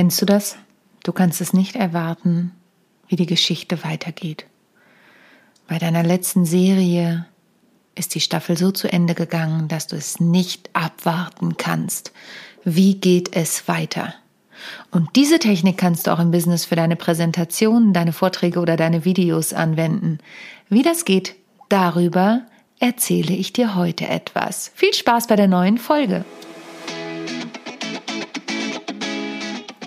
Kennst du das? Du kannst es nicht erwarten, wie die Geschichte weitergeht. Bei deiner letzten Serie ist die Staffel so zu Ende gegangen, dass du es nicht abwarten kannst. Wie geht es weiter? Und diese Technik kannst du auch im Business für deine Präsentationen, deine Vorträge oder deine Videos anwenden. Wie das geht, darüber erzähle ich dir heute etwas. Viel Spaß bei der neuen Folge.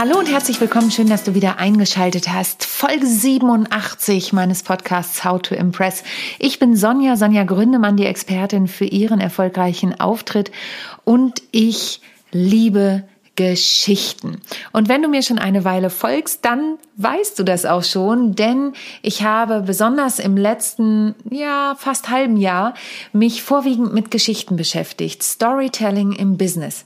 Hallo und herzlich willkommen. Schön, dass du wieder eingeschaltet hast. Folge 87 meines Podcasts How to Impress. Ich bin Sonja, Sonja Gründemann, die Expertin für ihren erfolgreichen Auftritt und ich liebe Geschichten. Und wenn du mir schon eine Weile folgst, dann weißt du das auch schon, denn ich habe besonders im letzten, ja, fast halben Jahr mich vorwiegend mit Geschichten beschäftigt. Storytelling im Business.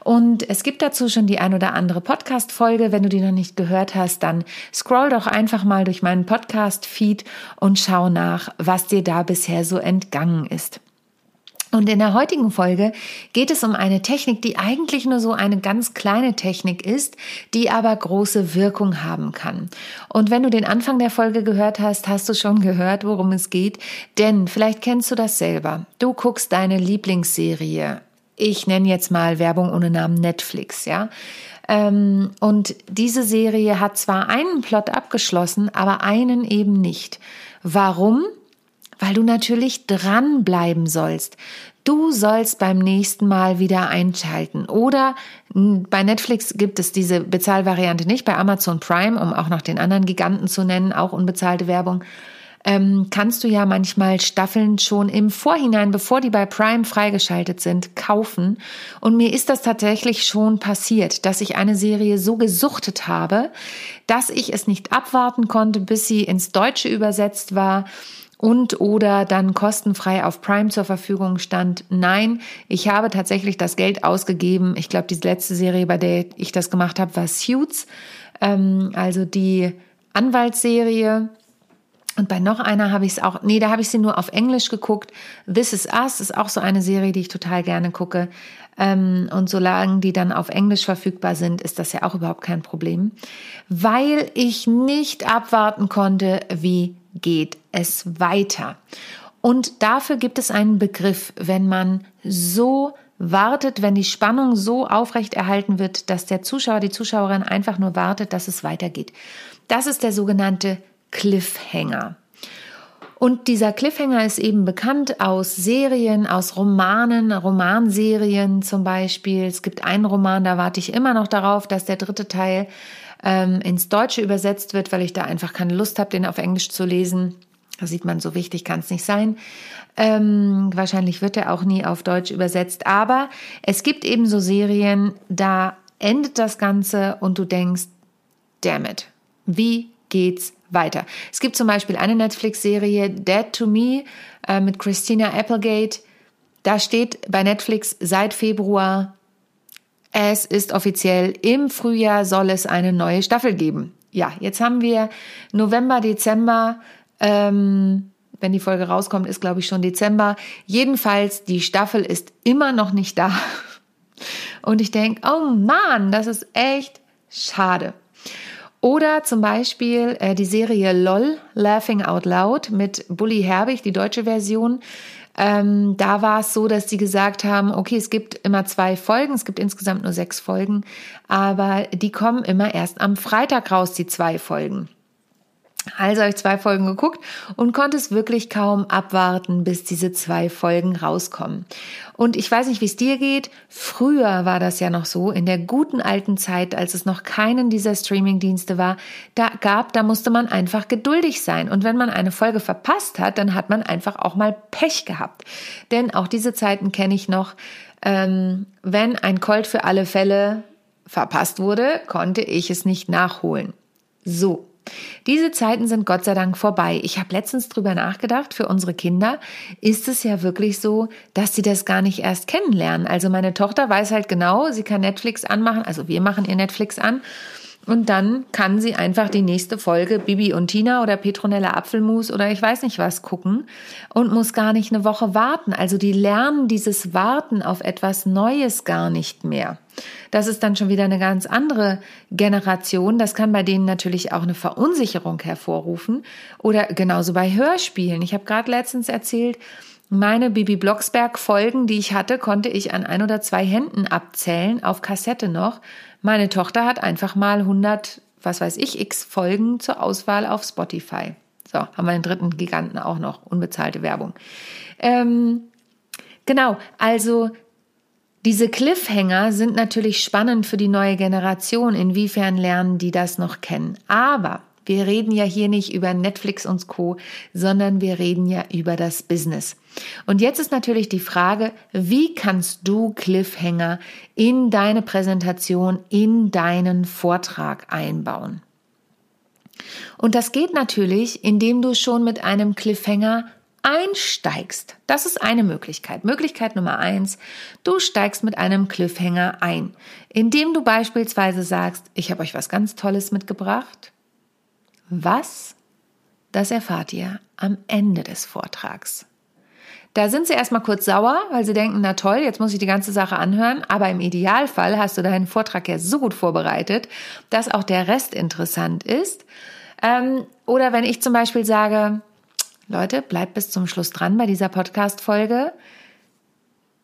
Und es gibt dazu schon die ein oder andere Podcast-Folge. Wenn du die noch nicht gehört hast, dann scroll doch einfach mal durch meinen Podcast-Feed und schau nach, was dir da bisher so entgangen ist. Und in der heutigen Folge geht es um eine Technik, die eigentlich nur so eine ganz kleine Technik ist, die aber große Wirkung haben kann. Und wenn du den Anfang der Folge gehört hast, hast du schon gehört, worum es geht. Denn vielleicht kennst du das selber. Du guckst deine Lieblingsserie. Ich nenne jetzt mal Werbung ohne Namen Netflix, ja. Ähm, und diese Serie hat zwar einen Plot abgeschlossen, aber einen eben nicht. Warum? Weil du natürlich dranbleiben sollst. Du sollst beim nächsten Mal wieder einschalten. Oder bei Netflix gibt es diese Bezahlvariante nicht, bei Amazon Prime, um auch noch den anderen Giganten zu nennen, auch unbezahlte Werbung. Ähm, kannst du ja manchmal Staffeln schon im Vorhinein, bevor die bei Prime freigeschaltet sind, kaufen. Und mir ist das tatsächlich schon passiert, dass ich eine Serie so gesuchtet habe, dass ich es nicht abwarten konnte, bis sie ins Deutsche übersetzt war und oder dann kostenfrei auf Prime zur Verfügung stand. Nein, ich habe tatsächlich das Geld ausgegeben. Ich glaube, die letzte Serie, bei der ich das gemacht habe, war Suits, ähm, also die Anwaltsserie. Und bei noch einer habe ich es auch, nee, da habe ich sie nur auf Englisch geguckt. This is Us ist auch so eine Serie, die ich total gerne gucke. Ähm, und solange die dann auf Englisch verfügbar sind, ist das ja auch überhaupt kein Problem, weil ich nicht abwarten konnte, wie geht es weiter. Und dafür gibt es einen Begriff, wenn man so wartet, wenn die Spannung so aufrecht erhalten wird, dass der Zuschauer, die Zuschauerin einfach nur wartet, dass es weitergeht. Das ist der sogenannte Cliffhanger. Und dieser Cliffhanger ist eben bekannt aus Serien, aus Romanen, Romanserien zum Beispiel. Es gibt einen Roman, da warte ich immer noch darauf, dass der dritte Teil ähm, ins Deutsche übersetzt wird, weil ich da einfach keine Lust habe, den auf Englisch zu lesen. Da sieht man, so wichtig kann es nicht sein. Ähm, wahrscheinlich wird er auch nie auf Deutsch übersetzt. Aber es gibt eben so Serien, da endet das Ganze und du denkst, damn it, wie geht's weiter? Es gibt zum Beispiel eine Netflix-Serie, Dead to Me, äh, mit Christina Applegate. Da steht bei Netflix seit Februar es ist offiziell, im Frühjahr soll es eine neue Staffel geben. Ja, jetzt haben wir November, Dezember. Ähm, wenn die Folge rauskommt, ist glaube ich schon Dezember. Jedenfalls, die Staffel ist immer noch nicht da. Und ich denke, oh Mann, das ist echt schade. Oder zum Beispiel äh, die Serie LOL, Laughing Out Loud mit Bully Herbig, die deutsche Version. Ähm, da war es so, dass sie gesagt haben, okay, es gibt immer zwei Folgen, es gibt insgesamt nur sechs Folgen, aber die kommen immer erst am Freitag raus, die zwei Folgen. Also habe ich zwei Folgen geguckt und konnte es wirklich kaum abwarten, bis diese zwei Folgen rauskommen. Und ich weiß nicht, wie es dir geht. Früher war das ja noch so, in der guten alten Zeit, als es noch keinen dieser Streamingdienste war, da gab, da musste man einfach geduldig sein. Und wenn man eine Folge verpasst hat, dann hat man einfach auch mal Pech gehabt. Denn auch diese Zeiten kenne ich noch. Ähm, wenn ein Colt für alle Fälle verpasst wurde, konnte ich es nicht nachholen. So, Diese Zeiten sind Gott sei Dank vorbei. Ich habe letztens drüber nachgedacht, für unsere Kinder ist es ja wirklich so, dass sie das gar nicht erst kennenlernen. Also meine Tochter weiß halt genau, sie kann Netflix anmachen, also wir machen ihr Netflix an und dann kann sie einfach die nächste Folge Bibi und Tina oder Petronella Apfelmus oder ich weiß nicht was gucken und muss gar nicht eine Woche warten. Also die lernen dieses Warten auf etwas Neues gar nicht mehr. Das ist dann schon wieder eine ganz andere Generation. Das kann bei denen natürlich auch eine Verunsicherung hervorrufen. Oder genauso bei Hörspielen. Ich habe gerade letztens erzählt, meine Bibi Blocksberg Folgen, die ich hatte, konnte ich an ein oder zwei Händen abzählen, auf Kassette noch. Meine Tochter hat einfach mal 100, was weiß ich, x Folgen zur Auswahl auf Spotify. So, haben wir den dritten Giganten auch noch, unbezahlte Werbung. Ähm, genau, also diese Cliffhanger sind natürlich spannend für die neue Generation. Inwiefern lernen die das noch kennen? Aber wir reden ja hier nicht über Netflix und Co, sondern wir reden ja über das Business. Und jetzt ist natürlich die Frage, wie kannst du Cliffhanger in deine Präsentation, in deinen Vortrag einbauen? Und das geht natürlich, indem du schon mit einem Cliffhanger einsteigst. Das ist eine Möglichkeit. Möglichkeit Nummer eins, du steigst mit einem Cliffhanger ein, indem du beispielsweise sagst, ich habe euch was ganz Tolles mitgebracht. Was? Das erfahrt ihr am Ende des Vortrags. Da sind sie erstmal kurz sauer, weil sie denken, na toll, jetzt muss ich die ganze Sache anhören. Aber im Idealfall hast du deinen Vortrag ja so gut vorbereitet, dass auch der Rest interessant ist. Ähm, oder wenn ich zum Beispiel sage, Leute, bleibt bis zum Schluss dran bei dieser Podcast-Folge.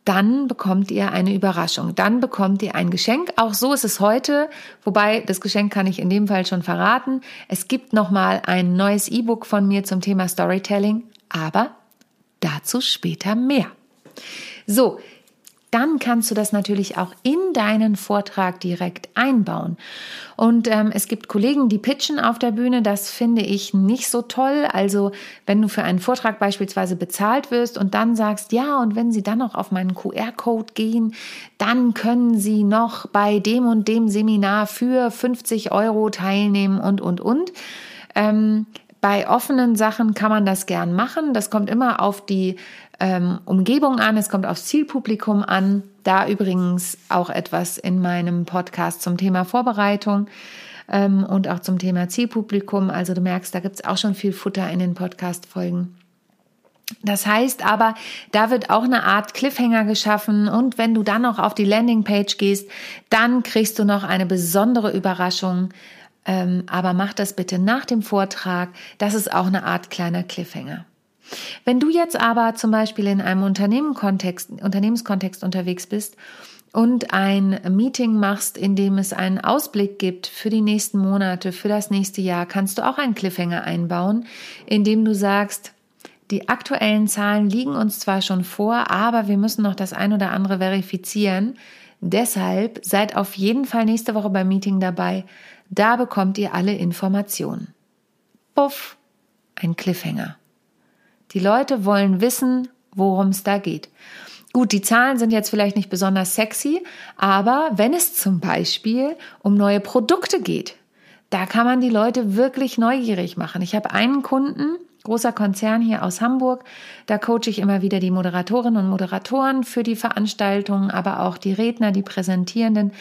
Dann bekommt ihr eine Überraschung. Dann bekommt ihr ein Geschenk. Auch so ist es heute. Wobei das Geschenk kann ich in dem Fall schon verraten. Es gibt nochmal ein neues E-Book von mir zum Thema Storytelling. Aber Dazu später mehr. So, dann kannst du das natürlich auch in deinen Vortrag direkt einbauen. Und ähm, es gibt Kollegen, die pitchen auf der Bühne. Das finde ich nicht so toll. Also wenn du für einen Vortrag beispielsweise bezahlt wirst und dann sagst, ja, und wenn sie dann noch auf meinen QR-Code gehen, dann können sie noch bei dem und dem Seminar für 50 Euro teilnehmen und, und, und. Ähm, bei offenen Sachen kann man das gern machen. Das kommt immer auf die ähm, Umgebung an, es kommt aufs Zielpublikum an. Da übrigens auch etwas in meinem Podcast zum Thema Vorbereitung ähm, und auch zum Thema Zielpublikum. Also du merkst, da gibt es auch schon viel Futter in den Podcast-Folgen. Das heißt aber, da wird auch eine Art Cliffhanger geschaffen und wenn du dann noch auf die Landingpage gehst, dann kriegst du noch eine besondere Überraschung ähm, aber mach das bitte nach dem Vortrag. Das ist auch eine Art kleiner Cliffhanger. Wenn du jetzt aber zum Beispiel in einem Unternehmenskontext, unterwegs bist und ein Meeting machst, in dem es einen Ausblick gibt für die nächsten Monate, für das nächste Jahr, kannst du auch einen Cliffhanger einbauen, indem du sagst, die aktuellen Zahlen liegen uns zwar schon vor, aber wir müssen noch das ein oder andere verifizieren. Deshalb seid auf jeden Fall nächste Woche beim Meeting dabei. Da bekommt ihr alle Informationen. Puff, ein Cliffhanger. Die Leute wollen wissen, worum es da geht. Gut, die Zahlen sind jetzt vielleicht nicht besonders sexy, aber wenn es zum Beispiel um neue Produkte geht, da kann man die Leute wirklich neugierig machen. Ich habe einen Kunden, großer Konzern hier aus Hamburg. Da coache ich immer wieder die Moderatorinnen und Moderatoren für die Veranstaltungen, aber auch die Redner, die Präsentierenden.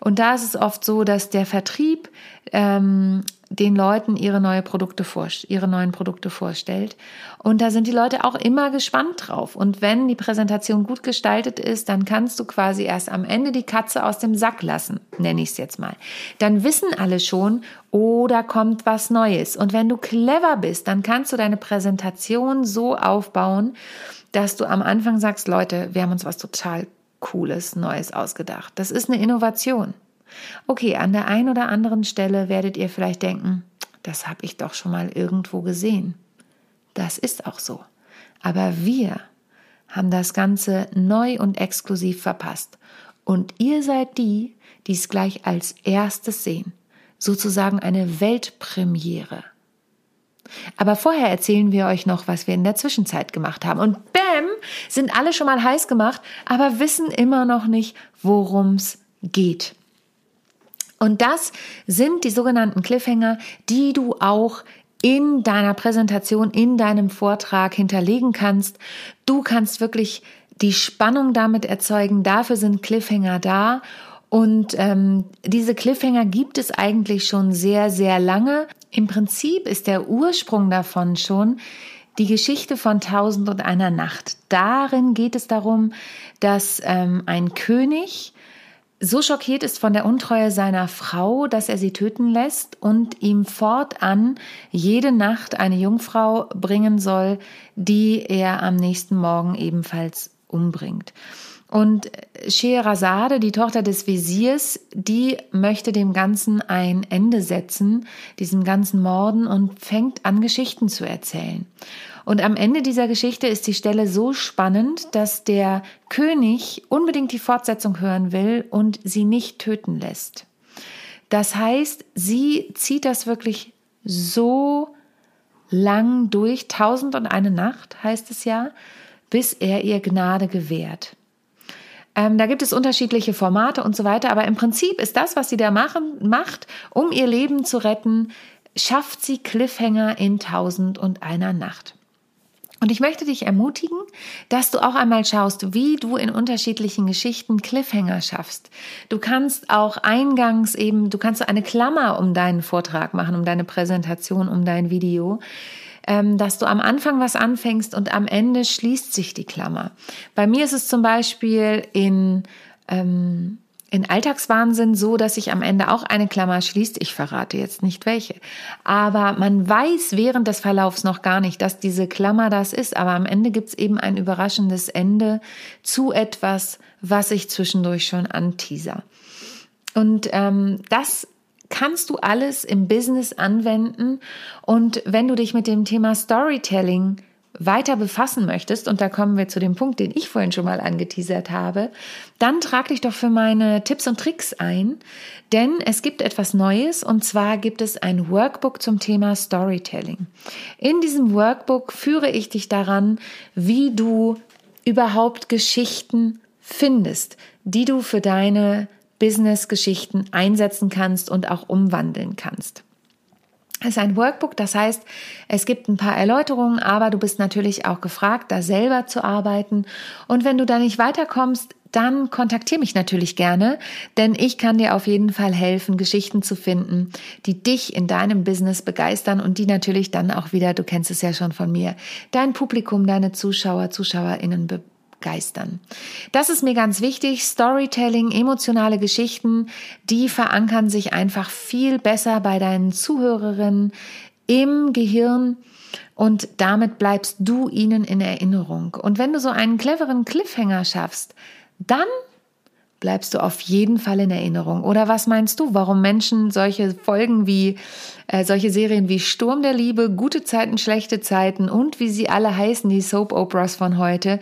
Und da ist es oft so, dass der Vertrieb ähm, den Leuten ihre neue Produkte vor, ihre neuen Produkte vorstellt. Und da sind die Leute auch immer gespannt drauf. Und wenn die Präsentation gut gestaltet ist, dann kannst du quasi erst am Ende die Katze aus dem Sack lassen, nenne ich es jetzt mal. Dann wissen alle schon, oh, da kommt was Neues. Und wenn du clever bist, dann kannst du deine Präsentation so aufbauen, dass du am Anfang sagst, Leute, wir haben uns was total Cooles, Neues ausgedacht. Das ist eine Innovation. Okay, an der einen oder anderen Stelle werdet ihr vielleicht denken, das habe ich doch schon mal irgendwo gesehen. Das ist auch so. Aber wir haben das Ganze neu und exklusiv verpasst. Und ihr seid die, die es gleich als erstes sehen. Sozusagen eine Weltpremiere. Aber vorher erzählen wir euch noch, was wir in der Zwischenzeit gemacht haben. Und bäm, sind alle schon mal heiß gemacht, aber wissen immer noch nicht, worum es geht. Und das sind die sogenannten Cliffhanger, die du auch in deiner Präsentation, in deinem Vortrag hinterlegen kannst. Du kannst wirklich die Spannung damit erzeugen. Dafür sind Cliffhanger da. Und ähm, diese Cliffhanger gibt es eigentlich schon sehr, sehr lange. Im Prinzip ist der Ursprung davon schon die Geschichte von Tausend und einer Nacht. Darin geht es darum, dass ähm, ein König so schockiert ist von der Untreue seiner Frau, dass er sie töten lässt und ihm fortan jede Nacht eine Jungfrau bringen soll, die er am nächsten Morgen ebenfalls umbringt. Und Scheherazade, die Tochter des Wesirs, die möchte dem Ganzen ein Ende setzen, diesem ganzen Morden und fängt an, Geschichten zu erzählen. Und am Ende dieser Geschichte ist die Stelle so spannend, dass der König unbedingt die Fortsetzung hören will und sie nicht töten lässt. Das heißt, sie zieht das wirklich so lang durch, tausend und eine Nacht heißt es ja, bis er ihr Gnade gewährt. Ähm, da gibt es unterschiedliche Formate und so weiter, aber im Prinzip ist das, was sie da machen, macht, um ihr Leben zu retten, schafft sie Cliffhanger in tausend und einer Nacht. Und ich möchte dich ermutigen, dass du auch einmal schaust, wie du in unterschiedlichen Geschichten Cliffhanger schaffst. Du kannst auch eingangs eben, du kannst eine Klammer um deinen Vortrag machen, um deine Präsentation, um dein Video, ähm, dass du am Anfang was anfängst und am Ende schließt sich die Klammer. Bei mir ist es zum Beispiel in ähm, in Alltagswahnsinn so, dass sich am Ende auch eine Klammer schließt. Ich verrate jetzt nicht welche. Aber man weiß während des Verlaufs noch gar nicht, dass diese Klammer das ist. Aber am Ende gibt es eben ein überraschendes Ende zu etwas, was ich zwischendurch schon anteaser. Und ähm, das kannst du alles im Business anwenden. Und wenn du dich mit dem Thema Storytelling weiter befassen möchtest, und da kommen wir zu dem Punkt, den ich vorhin schon mal angeteasert habe, dann trag dich doch für meine Tipps und Tricks ein, denn es gibt etwas Neues und zwar gibt es ein Workbook zum Thema Storytelling. In diesem Workbook führe ich dich daran, wie du überhaupt Geschichten findest, die du für deine Business-Geschichten einsetzen kannst und auch umwandeln kannst. Ist ein Workbook, das heißt, es gibt ein paar Erläuterungen, aber du bist natürlich auch gefragt, da selber zu arbeiten. Und wenn du da nicht weiterkommst, dann kontaktiere mich natürlich gerne, denn ich kann dir auf jeden Fall helfen, Geschichten zu finden, die dich in deinem Business begeistern und die natürlich dann auch wieder, du kennst es ja schon von mir, dein Publikum, deine Zuschauer, Zuschauerinnen begeistern. Das ist mir ganz wichtig. Storytelling, emotionale Geschichten, die verankern sich einfach viel besser bei deinen Zuhörerinnen im Gehirn und damit bleibst du ihnen in Erinnerung. Und wenn du so einen cleveren Cliffhanger schaffst, dann bleibst du auf jeden Fall in Erinnerung. Oder was meinst du, warum Menschen solche Folgen wie, äh, solche Serien wie Sturm der Liebe, gute Zeiten, schlechte Zeiten und wie sie alle heißen, die Soap Operas von heute,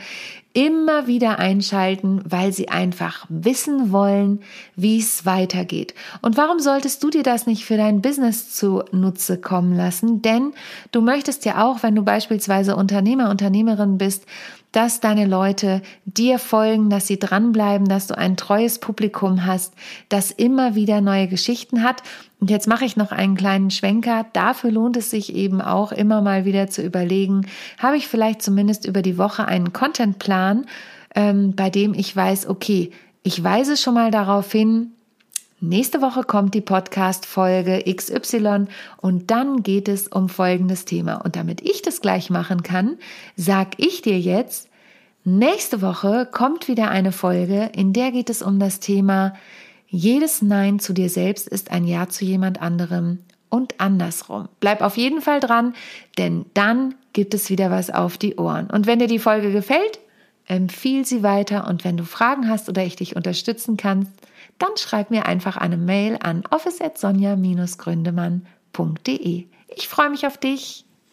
immer wieder einschalten, weil sie einfach wissen wollen, wie es weitergeht. Und warum solltest du dir das nicht für dein Business zunutze kommen lassen? Denn du möchtest ja auch, wenn du beispielsweise Unternehmer, Unternehmerin bist, dass deine Leute dir folgen, dass sie dranbleiben, dass du ein treues Publikum hast, das immer wieder neue Geschichten hat. Und jetzt mache ich noch einen kleinen Schwenker. Dafür lohnt es sich eben auch immer mal wieder zu überlegen, habe ich vielleicht zumindest über die Woche einen Contentplan, ähm, bei dem ich weiß, okay, ich weise schon mal darauf hin, Nächste Woche kommt die Podcast-Folge XY und dann geht es um folgendes Thema. Und damit ich das gleich machen kann, sag ich dir jetzt, nächste Woche kommt wieder eine Folge, in der geht es um das Thema jedes Nein zu dir selbst ist ein Ja zu jemand anderem und andersrum. Bleib auf jeden Fall dran, denn dann gibt es wieder was auf die Ohren. Und wenn dir die Folge gefällt, empfiehl sie weiter und wenn du Fragen hast oder ich dich unterstützen kann, dann schreib mir einfach eine Mail an office@sonja-gründemann.de. Ich freue mich auf dich.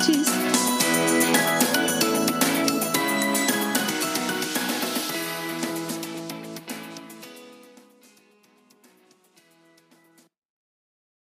Tschüss.